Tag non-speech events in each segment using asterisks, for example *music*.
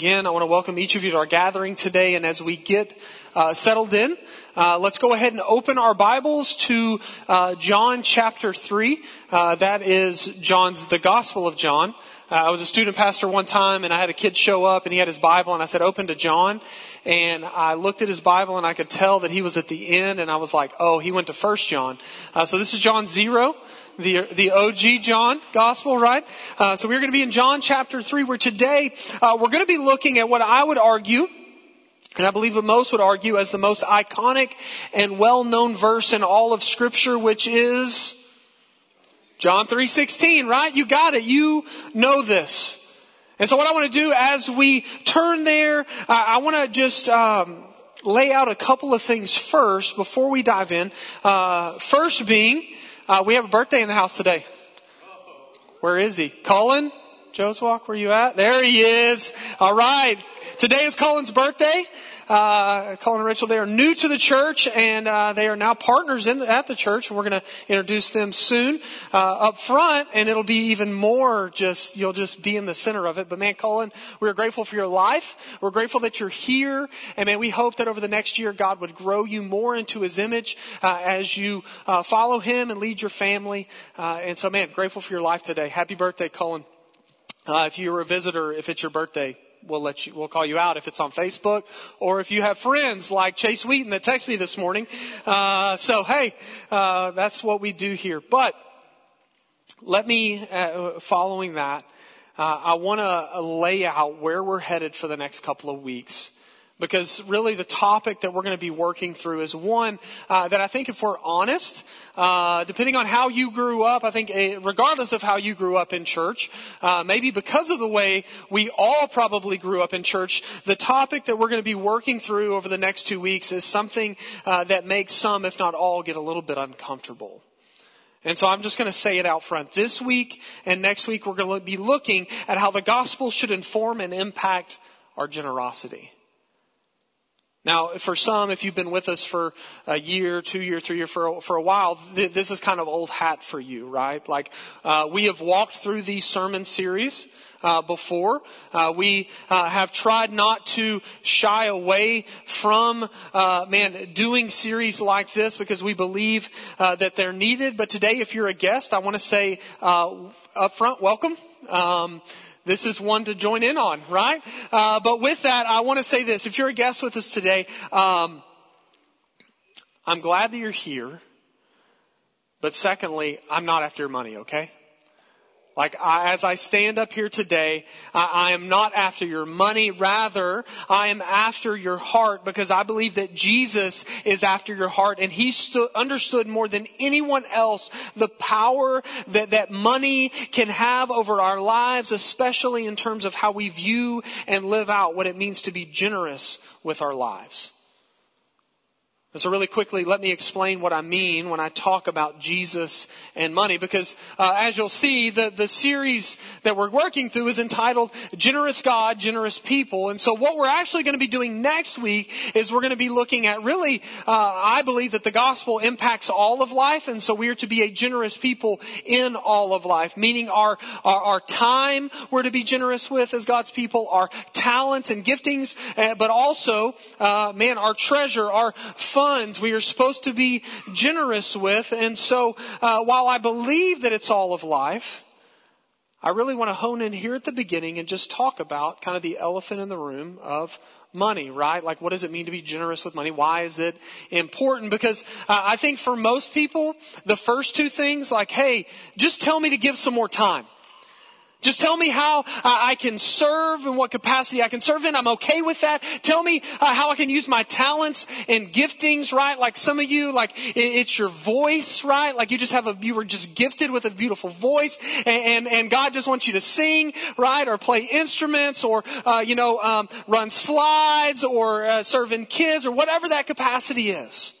Again, I want to welcome each of you to our gathering today. And as we get uh, settled in, uh, let's go ahead and open our Bibles to uh, John chapter 3. Uh, that is John's, the Gospel of John. Uh, I was a student pastor one time and I had a kid show up and he had his Bible and I said, open to John. And I looked at his Bible and I could tell that he was at the end and I was like, oh, he went to first John. Uh, so this is John 0 the, the OG John gospel, right? Uh, so we're going to be in John chapter 3 where today uh, we're going to be looking at what I would argue and I believe what most would argue as the most iconic and well-known verse in all of scripture, which is John 3.16, right? You got it. You know this. And so what I want to do as we turn there, I, want to just, um, lay out a couple of things first before we dive in. Uh, first being, uh, we have a birthday in the house today. Where is he? Colin? Joe's Walk, where you at? There he is. All right. Today is Colin's birthday uh, Colin and Rachel, they are new to the church and uh, they are now partners in the, at the church. We're going to introduce them soon uh, up front, and it'll be even more. Just you'll just be in the center of it. But man, Colin, we're grateful for your life. We're grateful that you're here, and man, we hope that over the next year, God would grow you more into His image uh, as you uh, follow Him and lead your family. Uh, and so, man, grateful for your life today. Happy birthday, Colin. if you're a visitor, if it's your birthday, we'll let you, we'll call you out if it's on Facebook or if you have friends like Chase Wheaton that text me this morning. Uh, so hey, uh, that's what we do here. But let me, uh, following that, uh, I want to lay out where we're headed for the next couple of weeks because really the topic that we're going to be working through is one uh, that I think if we're honest, uh, depending on how you grew up, I think uh, regardless of how you grew up in church, uh, maybe because of the way we all probably grew up in church, the topic that we're going to be working through over the next two weeks is something uh, that makes some, if not all, get a little bit uncomfortable. And so I'm just going to say it out front. This week and next week we're going to be looking at how the gospel should inform and impact our generosity. Now, for some, if you've been with us for a year, two year, three year, for, for a while, th- this is kind of old hat for you, right? Like, uh, we have walked through these sermon series. Uh, before. Uh, we uh, have tried not to shy away from, uh, man, doing series like this because we believe uh, that they're needed. But today, if you're a guest, I want to say up front, welcome. Um, this is one to join in on, right? Uh, but with that, I want to say this. If you're a guest with us today, um, I'm glad that you're here. But secondly, I'm not after your money, okay? Like, I, as I stand up here today, I, I am not after your money. Rather, I am after your heart because I believe that Jesus is after your heart and he stu- understood more than anyone else the power that, that money can have over our lives, especially in terms of how we view and live out what it means to be generous with our lives. And so really quickly, let me explain what I mean when I talk about Jesus and money, because uh, as you'll see, the, the series that we're working through is entitled Generous God, Generous People. And so what we're actually going to be doing next week is we're going to be looking at really, uh, I believe that the gospel impacts all of life, and so we are to be a generous people in all of life, meaning our, our, our time we're to be generous with as God's people, our talents and giftings, uh, but also, uh, man, our treasure, our funds we are supposed to be generous with. And so, uh, while I believe that it's all of life, I really want to hone in here at the beginning and just talk about kind of the elephant in the room of money, right? Like, what does it mean to be generous with money? Why is it important? Because uh, I think for most people, the first two things, like, hey, just tell me to give some more time. Just tell me how I can serve and what capacity I can serve in. I'm okay with that. Tell me uh, how I can use my talents and giftings, right? Like some of you, like it's your voice, right? Like you just have a, you were just gifted with a beautiful voice and, and, and God just wants you to sing, right? Or play instruments or, uh, you know, um, run slides or uh, serve in kids or whatever that capacity is.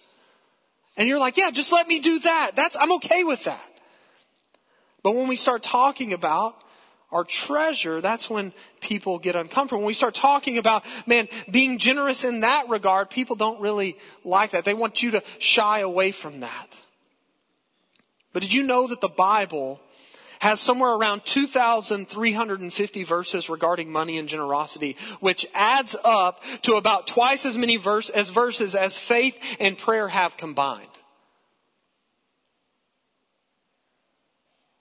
And you're like, yeah, just let me do that. That's, I'm okay with that. But when we start talking about our treasure, that's when people get uncomfortable. When we start talking about, man, being generous in that regard, people don't really like that. They want you to shy away from that. But did you know that the Bible has somewhere around 2,350 verses regarding money and generosity, which adds up to about twice as many verse, as verses as faith and prayer have combined.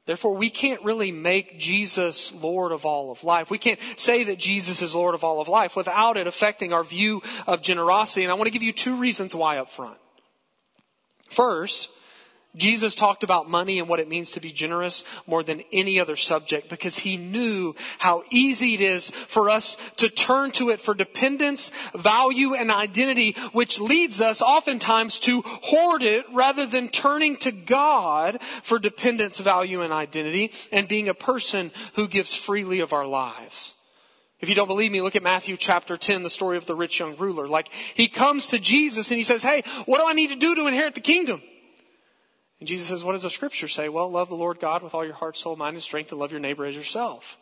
Therefore, we can't really make Jesus Lord of all of life. We can't say that Jesus is Lord of all of life without it affecting our view of generosity. And I want to give you two reasons why up front. First, Jesus talked about money and what it means to be generous more than any other subject because he knew how easy it is for us to turn to it for dependence, value, and identity, which leads us oftentimes to hoard it rather than turning to God for dependence, value, and identity and being a person who gives freely of our lives. If you don't believe me, look at Matthew chapter 10, the story of the rich young ruler. Like, he comes to Jesus and he says, Hey, what do I need to do to inherit the kingdom? And Jesus says, what does the scripture say? Well, love the Lord God with all your heart, soul, mind, and strength, and love your neighbor as yourself.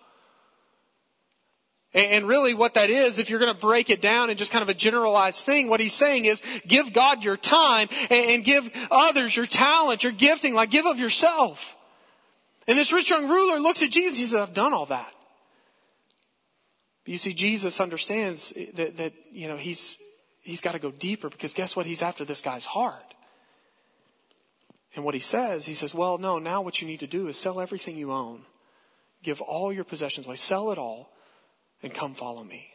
And really what that is, if you're going to break it down in just kind of a generalized thing, what he's saying is give God your time and give others your talent, your gifting, like give of yourself. And this rich young ruler looks at Jesus and he says, I've done all that. But you see, Jesus understands that, that you know, he's, he's got to go deeper because guess what? He's after this guy's heart. And what he says, he says, well, no, now what you need to do is sell everything you own. Give all your possessions away. Sell it all and come follow me.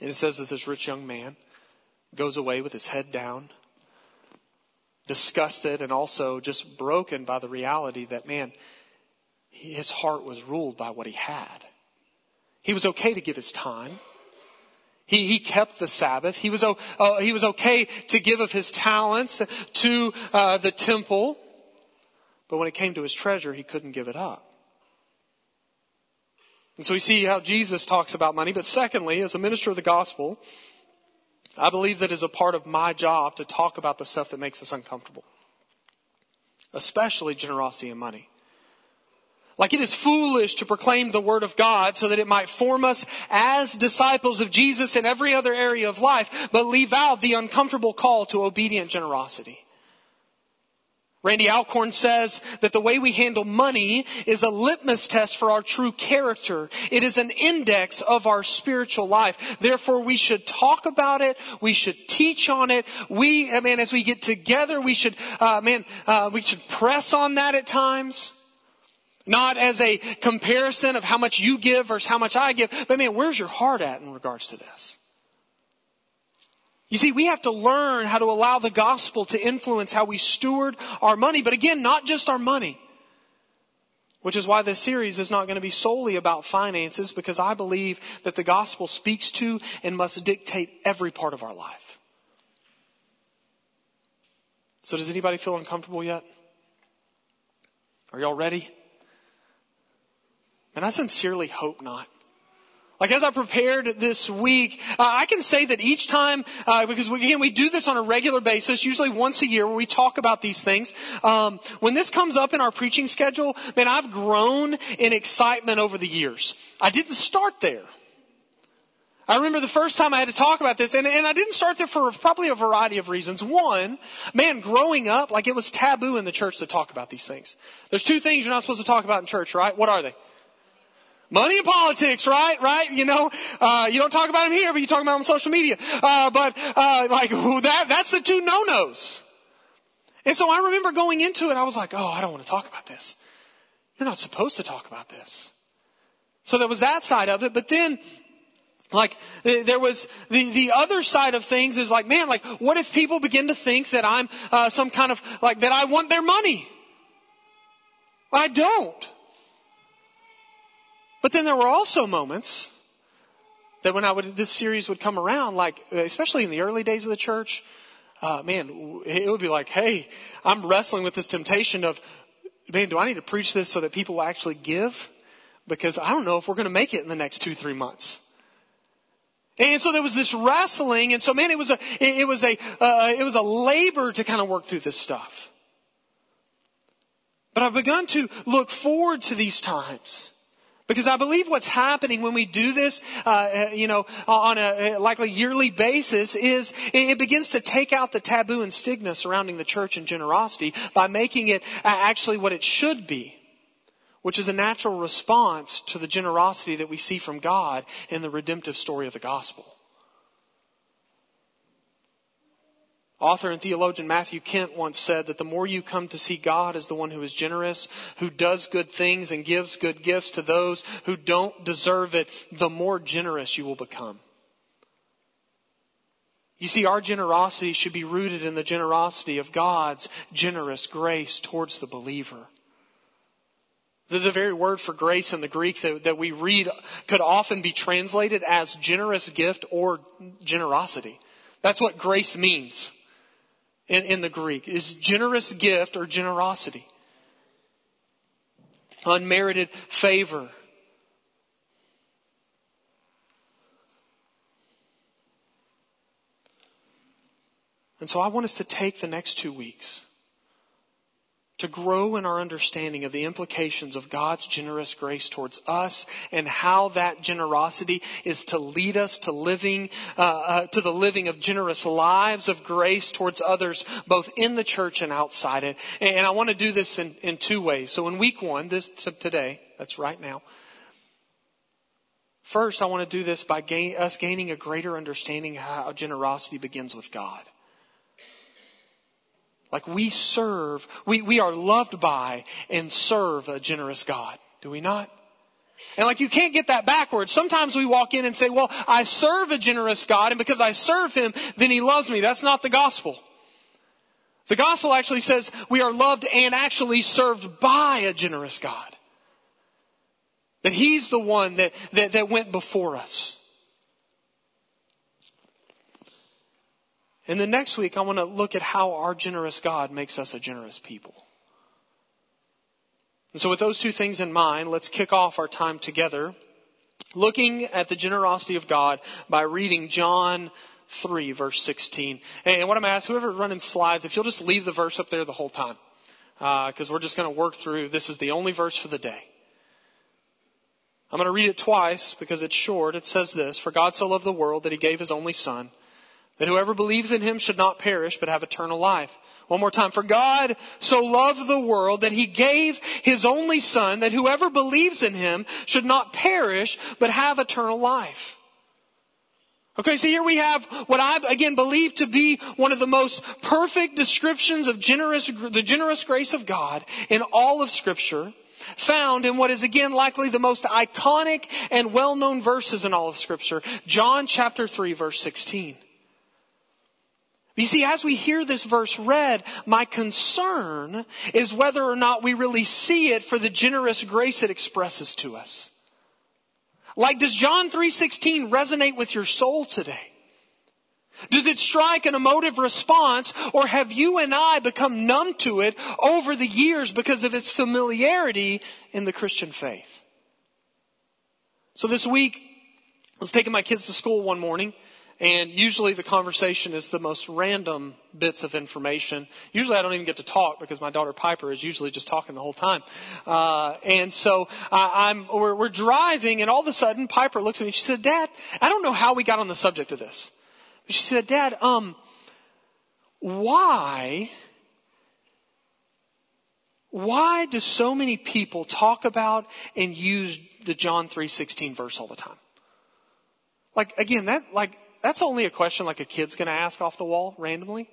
And it says that this rich young man goes away with his head down, disgusted and also just broken by the reality that, man, his heart was ruled by what he had. He was okay to give his time. He, he kept the Sabbath. He was, uh, he was okay to give of his talents to uh, the temple. But when it came to his treasure, he couldn't give it up. And so we see how Jesus talks about money. But secondly, as a minister of the gospel, I believe that is a part of my job to talk about the stuff that makes us uncomfortable. Especially generosity and money. Like it is foolish to proclaim the word of God so that it might form us as disciples of Jesus in every other area of life, but leave out the uncomfortable call to obedient generosity. Randy Alcorn says that the way we handle money is a litmus test for our true character. It is an index of our spiritual life. Therefore, we should talk about it. We should teach on it. We, I mean, as we get together, we should, uh, man, uh, we should press on that at times. Not as a comparison of how much you give versus how much I give, but man, where's your heart at in regards to this? You see, we have to learn how to allow the gospel to influence how we steward our money, but again, not just our money. Which is why this series is not going to be solely about finances because I believe that the gospel speaks to and must dictate every part of our life. So does anybody feel uncomfortable yet? Are y'all ready? And I sincerely hope not. Like as I prepared this week, uh, I can say that each time, uh, because we, again we do this on a regular basis, usually once a year, where we talk about these things. Um, when this comes up in our preaching schedule, man, I've grown in excitement over the years. I didn't start there. I remember the first time I had to talk about this, and, and I didn't start there for probably a variety of reasons. One, man, growing up, like it was taboo in the church to talk about these things. There's two things you're not supposed to talk about in church, right? What are they? Money and politics, right? Right? You know, uh, you don't talk about them here, but you talk about them on social media. Uh, but, uh, like, *laughs* that, that's the two no-nos. And so I remember going into it, I was like, oh, I don't want to talk about this. You're not supposed to talk about this. So there was that side of it, but then, like, there was the, the other side of things is like, man, like, what if people begin to think that I'm, uh, some kind of, like, that I want their money? I don't. But then there were also moments that when I would, this series would come around, like, especially in the early days of the church, uh, man, it would be like, hey, I'm wrestling with this temptation of, man, do I need to preach this so that people will actually give? Because I don't know if we're going to make it in the next two, three months. And so there was this wrestling, and so man, it was a, it was a, uh, it was a labor to kind of work through this stuff. But I've begun to look forward to these times. Because I believe what's happening when we do this, uh, uh you know, on a likely yearly basis is it begins to take out the taboo and stigma surrounding the church and generosity by making it actually what it should be. which is a natural response to the generosity that we see from God in the redemptive story of the gospel. Author and theologian Matthew Kent once said that the more you come to see God as the one who is generous, who does good things and gives good gifts to those who don't deserve it, the more generous you will become. You see, our generosity should be rooted in the generosity of God's generous grace towards the believer. The, the very word for grace in the Greek that, that we read could often be translated as generous gift or generosity. That's what grace means in, in the Greek is generous gift or generosity. Unmerited favor. And so I want us to take the next two weeks to grow in our understanding of the implications of God's generous grace towards us and how that generosity is to lead us to living, uh, uh, to the living of generous lives of grace towards others, both in the church and outside it. And, I want to do this in, in two ways. So in week one, this today, that's right now. First, I want to do this by gain, us gaining a greater understanding how generosity begins with God. Like we serve, we, we are loved by and serve a generous God. Do we not? And like you can't get that backwards. Sometimes we walk in and say, well, I serve a generous God and because I serve Him, then He loves me. That's not the gospel. The gospel actually says we are loved and actually served by a generous God. That He's the one that, that, that went before us. And the next week, I want to look at how our generous God makes us a generous people. And so with those two things in mind, let's kick off our time together looking at the generosity of God by reading John 3 verse 16. And what I'm asking, whoever running slides, if you'll just leave the verse up there the whole time. Because uh, we're just going to work through, this is the only verse for the day. I'm going to read it twice because it's short. It says this, For God so loved the world that he gave his only son, that whoever believes in him should not perish, but have eternal life. One more time. For God so loved the world that he gave his only son, that whoever believes in him should not perish, but have eternal life. Okay, so here we have what I again believe to be one of the most perfect descriptions of generous, the generous grace of God in all of scripture, found in what is again likely the most iconic and well-known verses in all of scripture, John chapter 3 verse 16. You see, as we hear this verse read, my concern is whether or not we really see it for the generous grace it expresses to us. Like, does John 3.16 resonate with your soul today? Does it strike an emotive response, or have you and I become numb to it over the years because of its familiarity in the Christian faith? So this week, I was taking my kids to school one morning, and usually the conversation is the most random bits of information. Usually I don't even get to talk because my daughter Piper is usually just talking the whole time. Uh, and so I, I'm, we're, we're driving and all of a sudden Piper looks at me. She said, Dad, I don't know how we got on the subject of this. She said, Dad, um, why, why do so many people talk about and use the John 3.16 verse all the time? Like, again, that, like, that's only a question like a kid's going to ask off the wall randomly.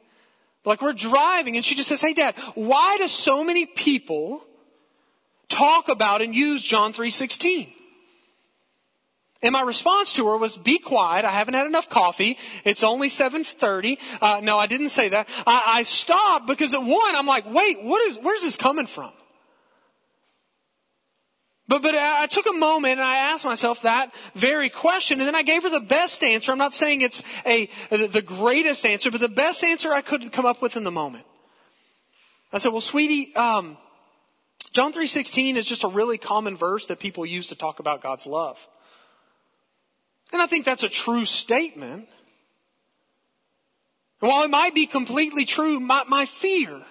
Like we're driving and she just says, Hey dad, why do so many people talk about and use John 3.16? And my response to her was, be quiet. I haven't had enough coffee. It's only 7.30. Uh, no, I didn't say that. I, I stopped because at one, I'm like, wait, what is, where's this coming from? But, but I took a moment and I asked myself that very question and then I gave her the best answer. I'm not saying it's a, the greatest answer, but the best answer I could come up with in the moment. I said, well, sweetie, um, John 3.16 is just a really common verse that people use to talk about God's love. And I think that's a true statement. And while it might be completely true, my, my fear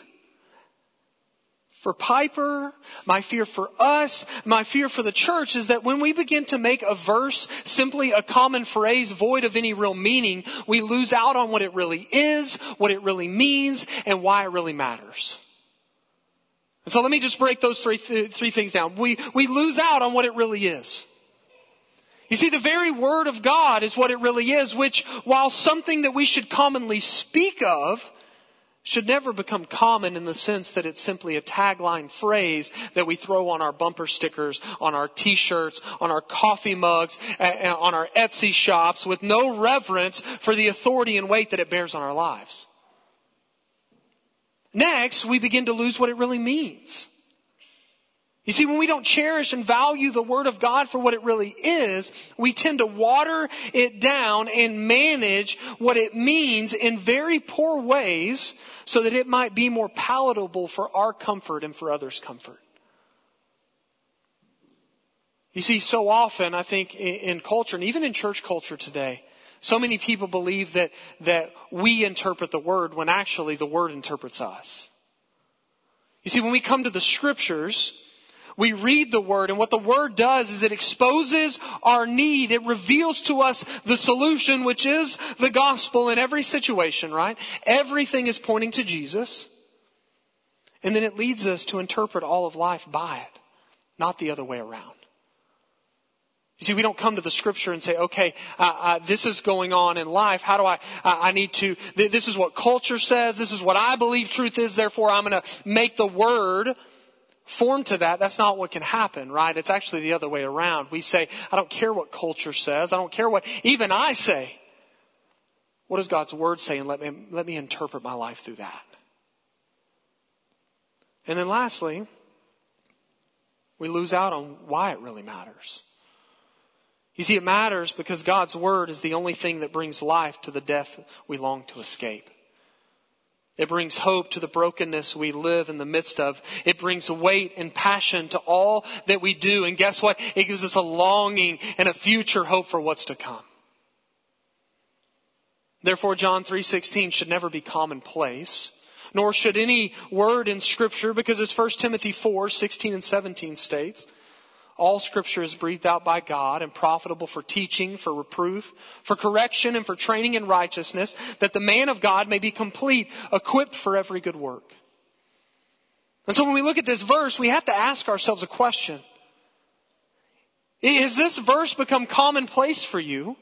for Piper, my fear for us, my fear for the church is that when we begin to make a verse simply a common phrase void of any real meaning, we lose out on what it really is, what it really means, and why it really matters. And so let me just break those three, th- three things down. We, we lose out on what it really is. You see, the very Word of God is what it really is, which, while something that we should commonly speak of, should never become common in the sense that it's simply a tagline phrase that we throw on our bumper stickers, on our t-shirts, on our coffee mugs, on our Etsy shops with no reverence for the authority and weight that it bears on our lives. Next, we begin to lose what it really means. You see, when we don't cherish and value the Word of God for what it really is, we tend to water it down and manage what it means in very poor ways so that it might be more palatable for our comfort and for others' comfort. You see, so often, I think, in culture, and even in church culture today, so many people believe that, that we interpret the Word when actually the Word interprets us. You see, when we come to the Scriptures, we read the word and what the word does is it exposes our need. It reveals to us the solution, which is the gospel in every situation, right? Everything is pointing to Jesus. And then it leads us to interpret all of life by it, not the other way around. You see, we don't come to the scripture and say, okay, uh, uh, this is going on in life. How do I, uh, I need to, th- this is what culture says. This is what I believe truth is. Therefore, I'm going to make the word form to that, that's not what can happen, right? It's actually the other way around. We say, I don't care what culture says. I don't care what even I say. What does God's word say? And let me, let me interpret my life through that. And then lastly, we lose out on why it really matters. You see, it matters because God's word is the only thing that brings life to the death we long to escape. It brings hope to the brokenness we live in the midst of. It brings weight and passion to all that we do. And guess what? It gives us a longing and a future hope for what's to come. Therefore, John 3.16 should never be commonplace, nor should any word in scripture, because as 1 Timothy 4, 16 and 17 states, all scripture is breathed out by God and profitable for teaching, for reproof, for correction, and for training in righteousness, that the man of God may be complete, equipped for every good work. And so when we look at this verse, we have to ask ourselves a question. Has this verse become commonplace for you?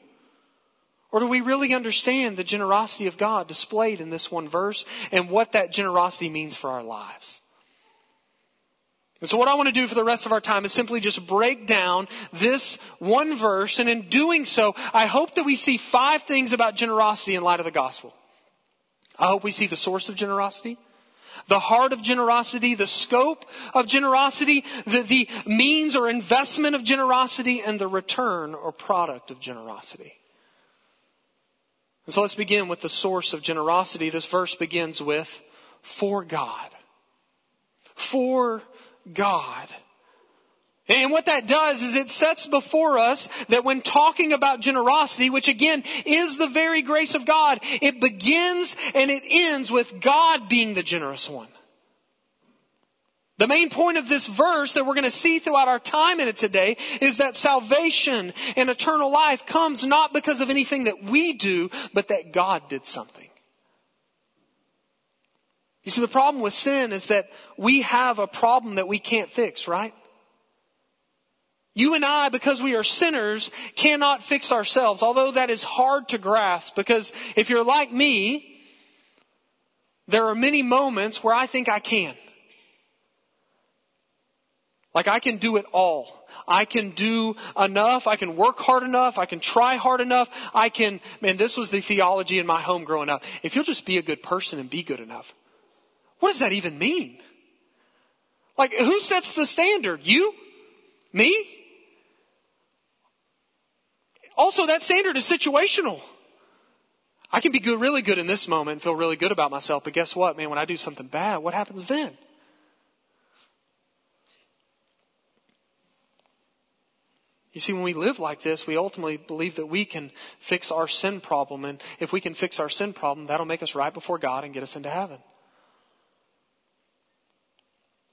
Or do we really understand the generosity of God displayed in this one verse and what that generosity means for our lives? And so what I want to do for the rest of our time is simply just break down this one verse. And in doing so, I hope that we see five things about generosity in light of the gospel. I hope we see the source of generosity, the heart of generosity, the scope of generosity, the, the means or investment of generosity, and the return or product of generosity. And so let's begin with the source of generosity. This verse begins with, for God. For God. And what that does is it sets before us that when talking about generosity, which again is the very grace of God, it begins and it ends with God being the generous one. The main point of this verse that we're going to see throughout our time in it today is that salvation and eternal life comes not because of anything that we do, but that God did something. You see, the problem with sin is that we have a problem that we can't fix, right? You and I, because we are sinners, cannot fix ourselves, although that is hard to grasp because if you're like me, there are many moments where I think I can. Like I can do it all. I can do enough. I can work hard enough. I can try hard enough. I can, man, this was the theology in my home growing up. If you'll just be a good person and be good enough, what does that even mean? Like, who sets the standard? You? Me? Also, that standard is situational. I can be good, really good in this moment and feel really good about myself, but guess what, man? When I do something bad, what happens then? You see, when we live like this, we ultimately believe that we can fix our sin problem. And if we can fix our sin problem, that'll make us right before God and get us into heaven.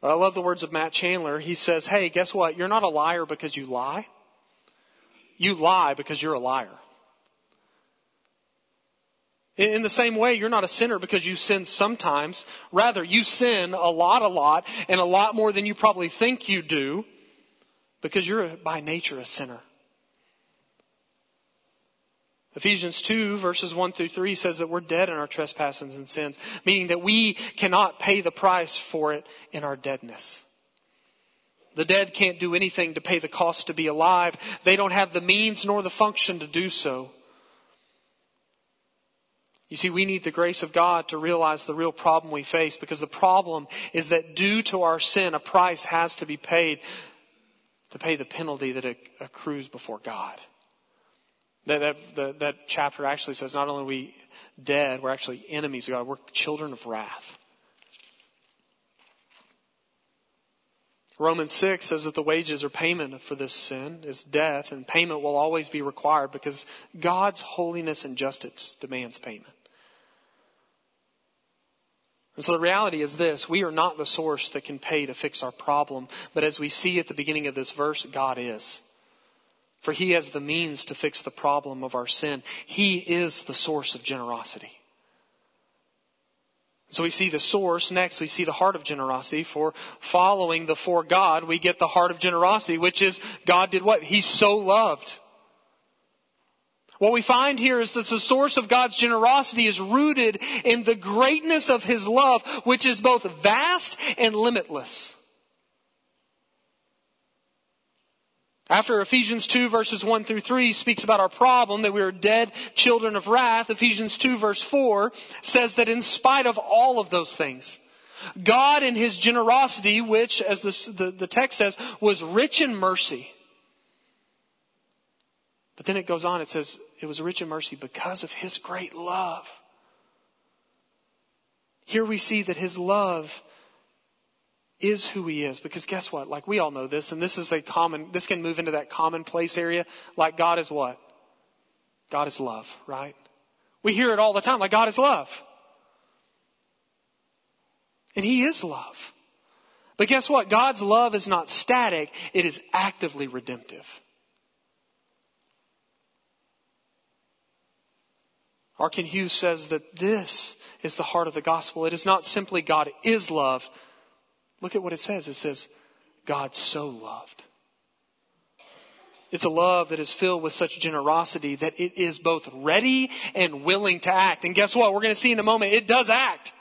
I love the words of Matt Chandler. He says, Hey, guess what? You're not a liar because you lie. You lie because you're a liar. In the same way, you're not a sinner because you sin sometimes. Rather, you sin a lot, a lot, and a lot more than you probably think you do because you're by nature a sinner. Ephesians 2 verses 1 through 3 says that we're dead in our trespasses and sins, meaning that we cannot pay the price for it in our deadness. The dead can't do anything to pay the cost to be alive. They don't have the means nor the function to do so. You see, we need the grace of God to realize the real problem we face because the problem is that due to our sin, a price has to be paid to pay the penalty that accrues before God. That, that, that, chapter actually says not only we dead, we're actually enemies of God, we're children of wrath. Romans 6 says that the wages or payment for this sin is death, and payment will always be required because God's holiness and justice demands payment. And so the reality is this we are not the source that can pay to fix our problem, but as we see at the beginning of this verse, God is. For he has the means to fix the problem of our sin. He is the source of generosity. So we see the source. Next, we see the heart of generosity. For following the for God, we get the heart of generosity, which is God did what? He so loved. What we find here is that the source of God's generosity is rooted in the greatness of His love, which is both vast and limitless. After Ephesians 2 verses 1 through 3 speaks about our problem that we are dead children of wrath, Ephesians 2 verse 4 says that in spite of all of those things, God in His generosity, which as the, the, the text says, was rich in mercy. But then it goes on, it says, it was rich in mercy because of his great love. Here we see that his love is who he is. Because guess what? Like we all know this, and this is a common, this can move into that commonplace area. Like God is what? God is love, right? We hear it all the time, like God is love. And he is love. But guess what? God's love is not static, it is actively redemptive. Kent Hughes says that this is the heart of the gospel. It is not simply God is love. Look at what it says. It says, God so loved. It's a love that is filled with such generosity that it is both ready and willing to act. And guess what? We're going to see in a moment, it does act.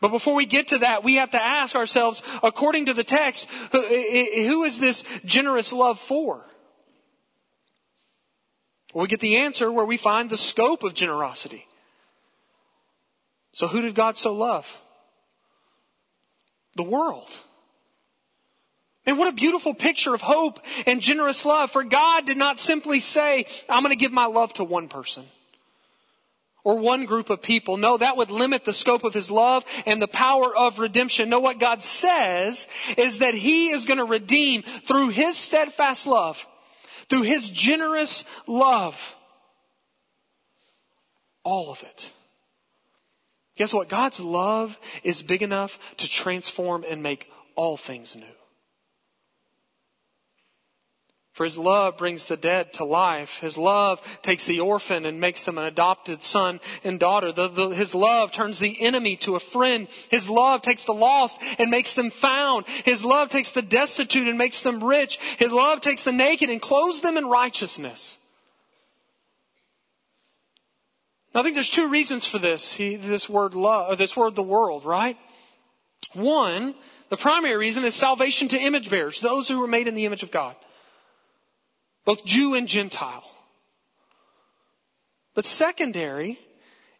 But before we get to that, we have to ask ourselves, according to the text, who is this generous love for? we get the answer where we find the scope of generosity. So who did God so love? The world. And what a beautiful picture of hope and generous love. For God did not simply say, I'm going to give my love to one person or one group of people. No, that would limit the scope of his love and the power of redemption. No, what God says is that he is going to redeem through his steadfast love through his generous love. All of it. Guess what? God's love is big enough to transform and make all things new. For his love brings the dead to life. His love takes the orphan and makes them an adopted son and daughter. The, the, his love turns the enemy to a friend. His love takes the lost and makes them found. His love takes the destitute and makes them rich. His love takes the naked and clothes them in righteousness. I think there's two reasons for this. He, this word love, or this word the world, right? One, the primary reason is salvation to image bearers, those who were made in the image of God both Jew and Gentile. But secondary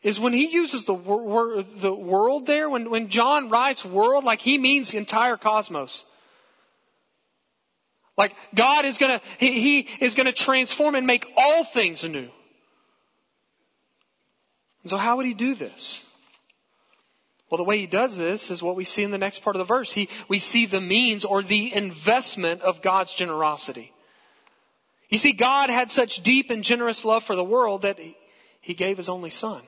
is when he uses the, word, the world there, when, when John writes world, like he means the entire cosmos. Like God is gonna, he, he is gonna transform and make all things new. And so how would he do this? Well, the way he does this is what we see in the next part of the verse. He, we see the means or the investment of God's generosity. You see, God had such deep and generous love for the world that he gave his only son.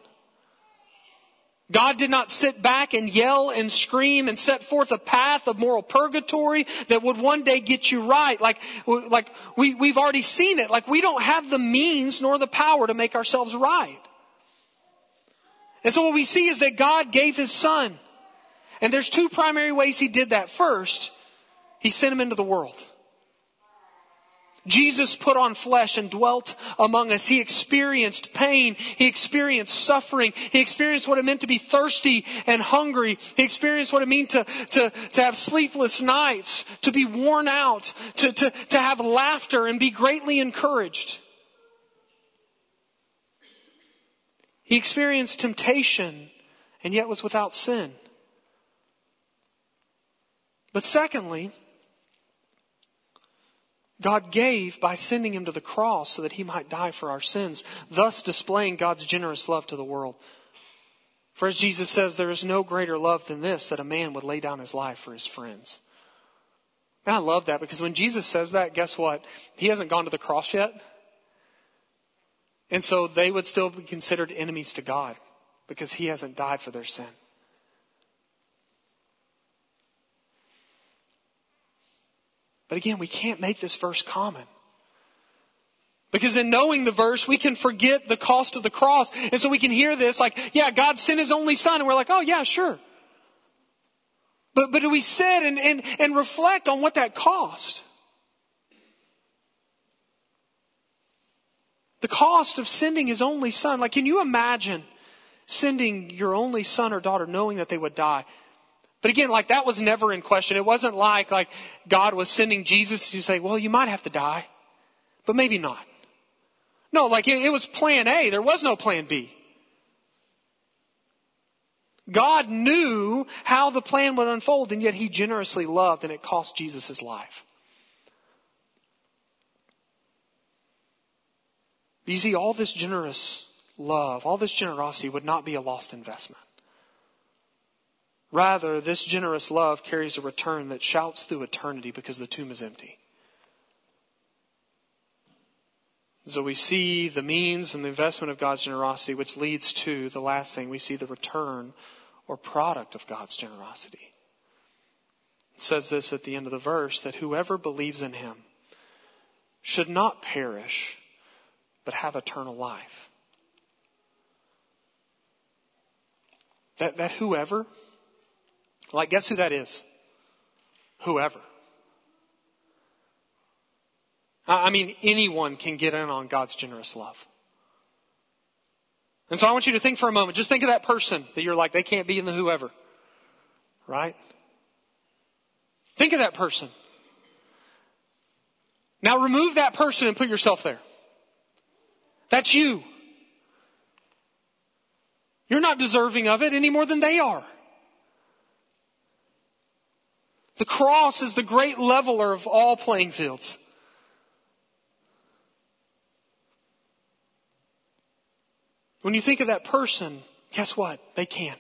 God did not sit back and yell and scream and set forth a path of moral purgatory that would one day get you right. Like, like we, we've already seen it. Like we don't have the means nor the power to make ourselves right. And so what we see is that God gave his son. And there's two primary ways he did that. First, he sent him into the world. Jesus put on flesh and dwelt among us. He experienced pain. He experienced suffering. He experienced what it meant to be thirsty and hungry. He experienced what it meant to, to, to have sleepless nights, to be worn out, to, to, to have laughter and be greatly encouraged. He experienced temptation and yet was without sin. But secondly, God gave by sending him to the cross so that he might die for our sins, thus displaying God's generous love to the world. For as Jesus says, there is no greater love than this that a man would lay down his life for his friends. And I love that because when Jesus says that, guess what? He hasn't gone to the cross yet. And so they would still be considered enemies to God because he hasn't died for their sin. But again, we can't make this verse common. Because in knowing the verse, we can forget the cost of the cross. And so we can hear this like, yeah, God sent his only son. And we're like, oh yeah, sure. But, but do we sit and, and, and reflect on what that cost? The cost of sending his only son. Like, can you imagine sending your only son or daughter knowing that they would die? But again, like that was never in question. It wasn't like, like God was sending Jesus to say, well, you might have to die, but maybe not. No, like it, it was plan A. There was no plan B. God knew how the plan would unfold, and yet He generously loved, and it cost Jesus His life. You see, all this generous love, all this generosity would not be a lost investment. Rather, this generous love carries a return that shouts through eternity because the tomb is empty. So we see the means and the investment of God's generosity, which leads to the last thing. We see the return or product of God's generosity. It says this at the end of the verse that whoever believes in him should not perish, but have eternal life. That, that whoever, like, guess who that is? Whoever. I mean, anyone can get in on God's generous love. And so I want you to think for a moment. Just think of that person that you're like, they can't be in the whoever. Right? Think of that person. Now remove that person and put yourself there. That's you. You're not deserving of it any more than they are. The cross is the great leveler of all playing fields. When you think of that person, guess what? They can.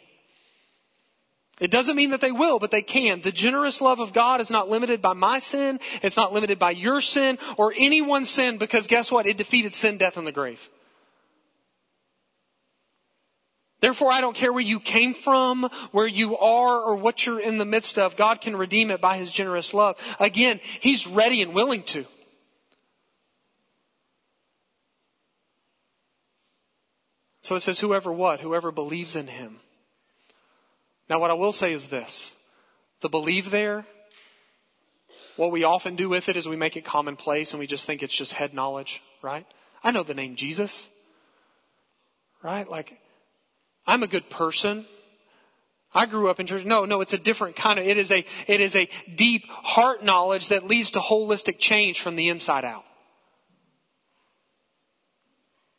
It doesn't mean that they will, but they can. The generous love of God is not limited by my sin. It's not limited by your sin or anyone's sin because guess what? It defeated sin, death, and the grave. Therefore, I don't care where you came from, where you are, or what you're in the midst of. God can redeem it by His generous love. Again, He's ready and willing to. So it says, whoever what? Whoever believes in Him. Now, what I will say is this the believe there, what we often do with it is we make it commonplace and we just think it's just head knowledge, right? I know the name Jesus, right? Like, I'm a good person. I grew up in church. No, no, it's a different kind of, it is a, it is a deep heart knowledge that leads to holistic change from the inside out.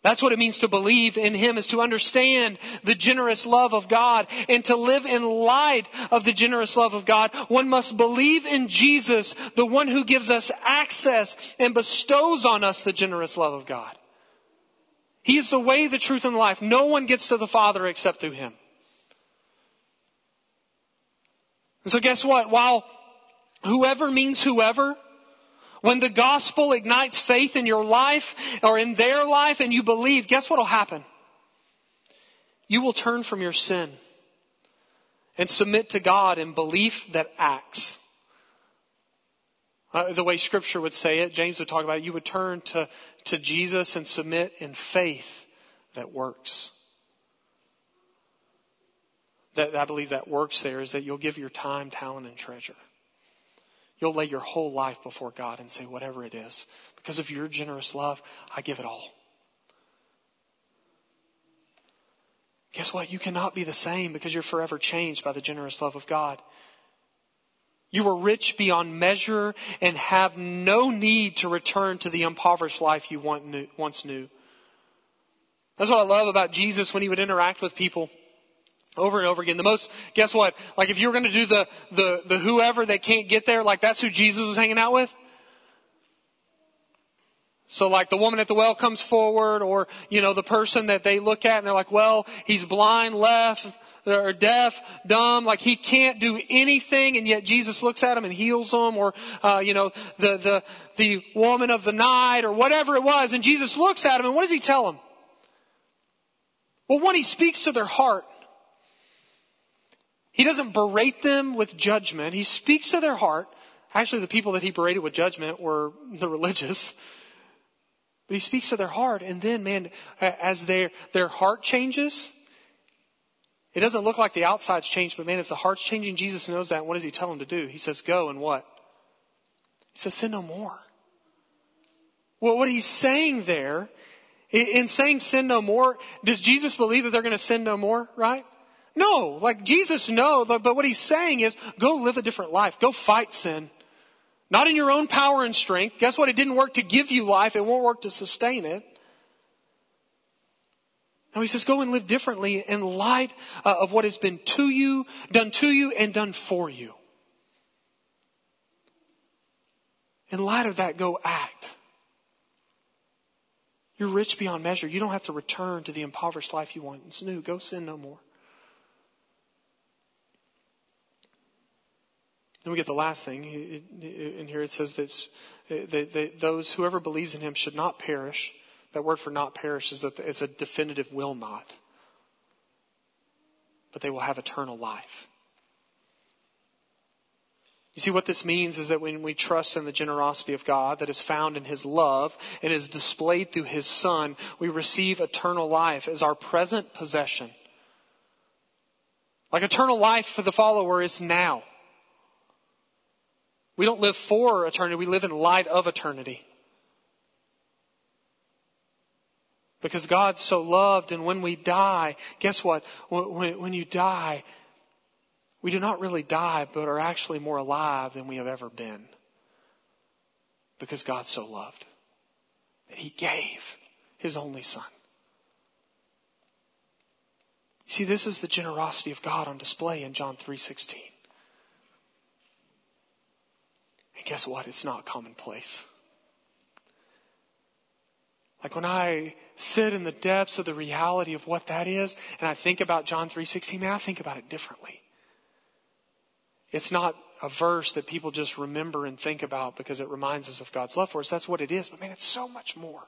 That's what it means to believe in Him is to understand the generous love of God and to live in light of the generous love of God. One must believe in Jesus, the one who gives us access and bestows on us the generous love of God. He is the way, the truth, and the life. No one gets to the Father except through Him. And so guess what? While whoever means whoever, when the gospel ignites faith in your life or in their life and you believe, guess what will happen? You will turn from your sin and submit to God in belief that acts. Uh, the way scripture would say it, James would talk about it, you would turn to, to Jesus and submit in faith that works. that I believe that works there is that you'll give your time, talent, and treasure. You'll lay your whole life before God and say, whatever it is, because of your generous love, I give it all. Guess what? You cannot be the same because you're forever changed by the generous love of God. You are rich beyond measure and have no need to return to the impoverished life you once knew. That's what I love about Jesus when he would interact with people over and over again. The most, guess what? Like if you were going to do the, the, the whoever that can't get there, like that's who Jesus was hanging out with. So like the woman at the well comes forward or, you know, the person that they look at and they're like, well, he's blind, left, or deaf, dumb, like he can't do anything and yet Jesus looks at him and heals him or, uh, you know, the, the, the woman of the night or whatever it was and Jesus looks at him and what does he tell him? Well, one, he speaks to their heart. He doesn't berate them with judgment. He speaks to their heart. Actually, the people that he berated with judgment were the religious. But he speaks to their heart. And then, man, as their, their heart changes, it doesn't look like the outside's changed, but man, as the heart's changing, Jesus knows that. What does he tell them to do? He says, go and what? He says, sin no more. Well, what he's saying there, in saying sin no more, does Jesus believe that they're going to sin no more, right? No, like Jesus no, but what he's saying is go live a different life. Go fight sin. Not in your own power and strength. Guess what? It didn't work to give you life. It won't work to sustain it. No, he says go and live differently in light uh, of what has been to you, done to you, and done for you. In light of that, go act. You're rich beyond measure. You don't have to return to the impoverished life you once knew. Go sin no more. Then we get the last thing in here. It says that, that those, whoever believes in him should not perish. That word for not perish is that it's a definitive will not. But they will have eternal life. You see, what this means is that when we trust in the generosity of God that is found in His love and is displayed through His Son, we receive eternal life as our present possession. Like eternal life for the follower is now. We don't live for eternity, we live in light of eternity. Because God's so loved, and when we die, guess what? When, when you die, we do not really die, but are actually more alive than we have ever been. Because God so loved that He gave His only Son. You see, this is the generosity of God on display in John 3.16. Guess what? It's not commonplace. Like when I sit in the depths of the reality of what that is, and I think about John 3.16, man, I think about it differently. It's not a verse that people just remember and think about because it reminds us of God's love for us. That's what it is. But man, it's so much more.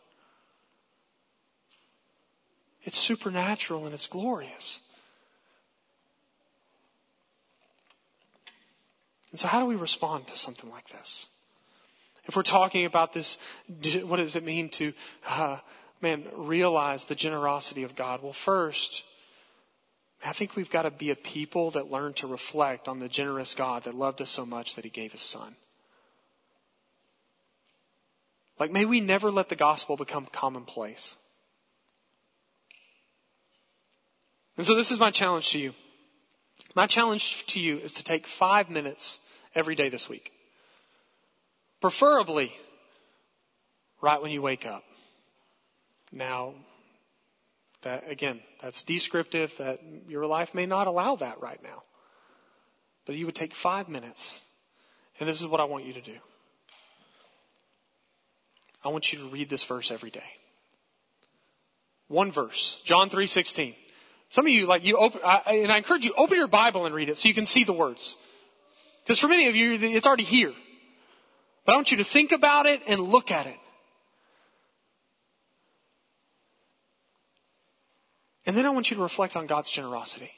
It's supernatural and it's glorious. And so, how do we respond to something like this? If we're talking about this, what does it mean to, uh, man, realize the generosity of God? Well, first, I think we've got to be a people that learn to reflect on the generous God that loved us so much that he gave his son. Like, may we never let the gospel become commonplace. And so, this is my challenge to you. My challenge to you is to take five minutes every day this week. Preferably right when you wake up. Now, that again, that's descriptive that your life may not allow that right now. But you would take five minutes, and this is what I want you to do. I want you to read this verse every day. One verse, John 3:16. Some of you, like you open, I, and I encourage you, open your Bible and read it so you can see the words. Because for many of you, it's already here. But I want you to think about it and look at it. And then I want you to reflect on God's generosity.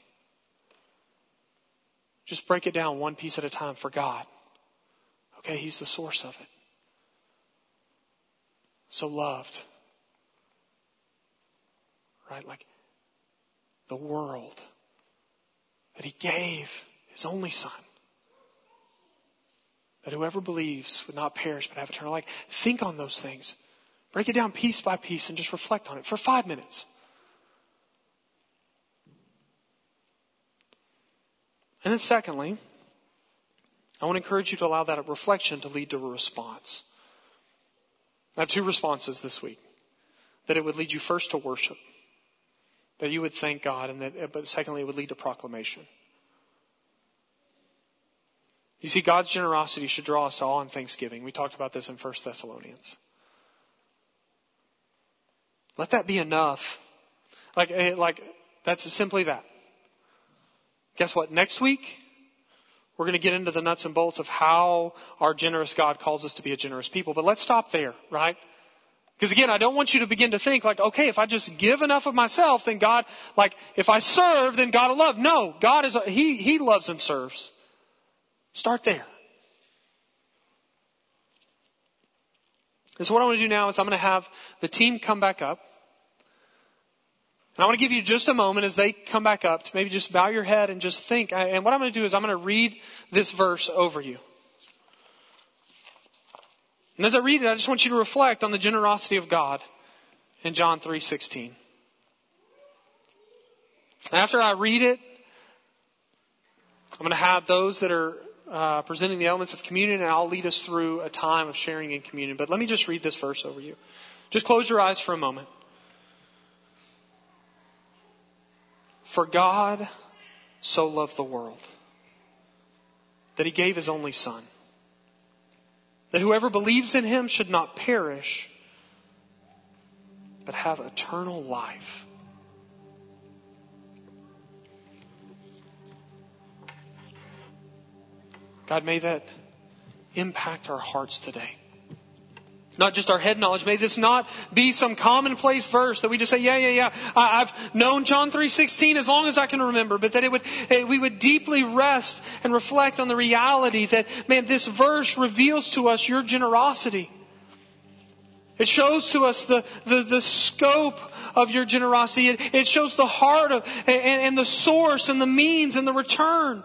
Just break it down one piece at a time for God. Okay, He's the source of it. So loved. Right? Like the world that he gave his only son. That whoever believes would not perish but have eternal life. Think on those things. Break it down piece by piece and just reflect on it for five minutes. And then secondly, I want to encourage you to allow that reflection to lead to a response. I have two responses this week. That it would lead you first to worship. That you would thank God and that, but secondly, it would lead to proclamation. You see, God's generosity should draw us to awe and thanksgiving. We talked about this in 1 Thessalonians. Let that be enough. Like, eh, like, that's simply that. Guess what? Next week, we're going to get into the nuts and bolts of how our generous God calls us to be a generous people. But let's stop there, right? Because again, I don't want you to begin to think like, okay, if I just give enough of myself, then God, like, if I serve, then God will love. No, God is, He, He loves and serves. Start there. And so what I want to do now is I'm going to have the team come back up. And I want to give you just a moment as they come back up to maybe just bow your head and just think. And what I'm going to do is I'm going to read this verse over you. And as I read it, I just want you to reflect on the generosity of God in John 3:16. After I read it, I'm going to have those that are uh, presenting the elements of communion, and I'll lead us through a time of sharing in communion. But let me just read this verse over you. Just close your eyes for a moment. For God so loved the world that he gave his only Son, that whoever believes in him should not perish, but have eternal life. God, may that impact our hearts today not just our head knowledge. May this not be some commonplace verse that we just say, yeah, yeah, yeah. I've known John 3.16 as long as I can remember, but that it would, we would deeply rest and reflect on the reality that, man, this verse reveals to us your generosity. It shows to us the, the, the scope of your generosity. It, it shows the heart of, and, and the source and the means and the return.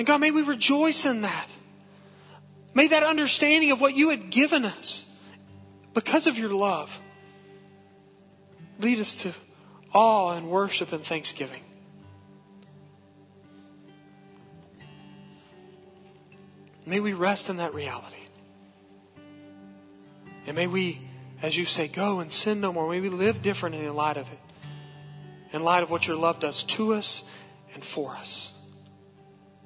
And God, may we rejoice in that. May that understanding of what you had given us because of your love lead us to awe and worship and thanksgiving. May we rest in that reality. And may we, as you say, go and sin no more. May we live different in the light of it. In light of what your love does to us and for us.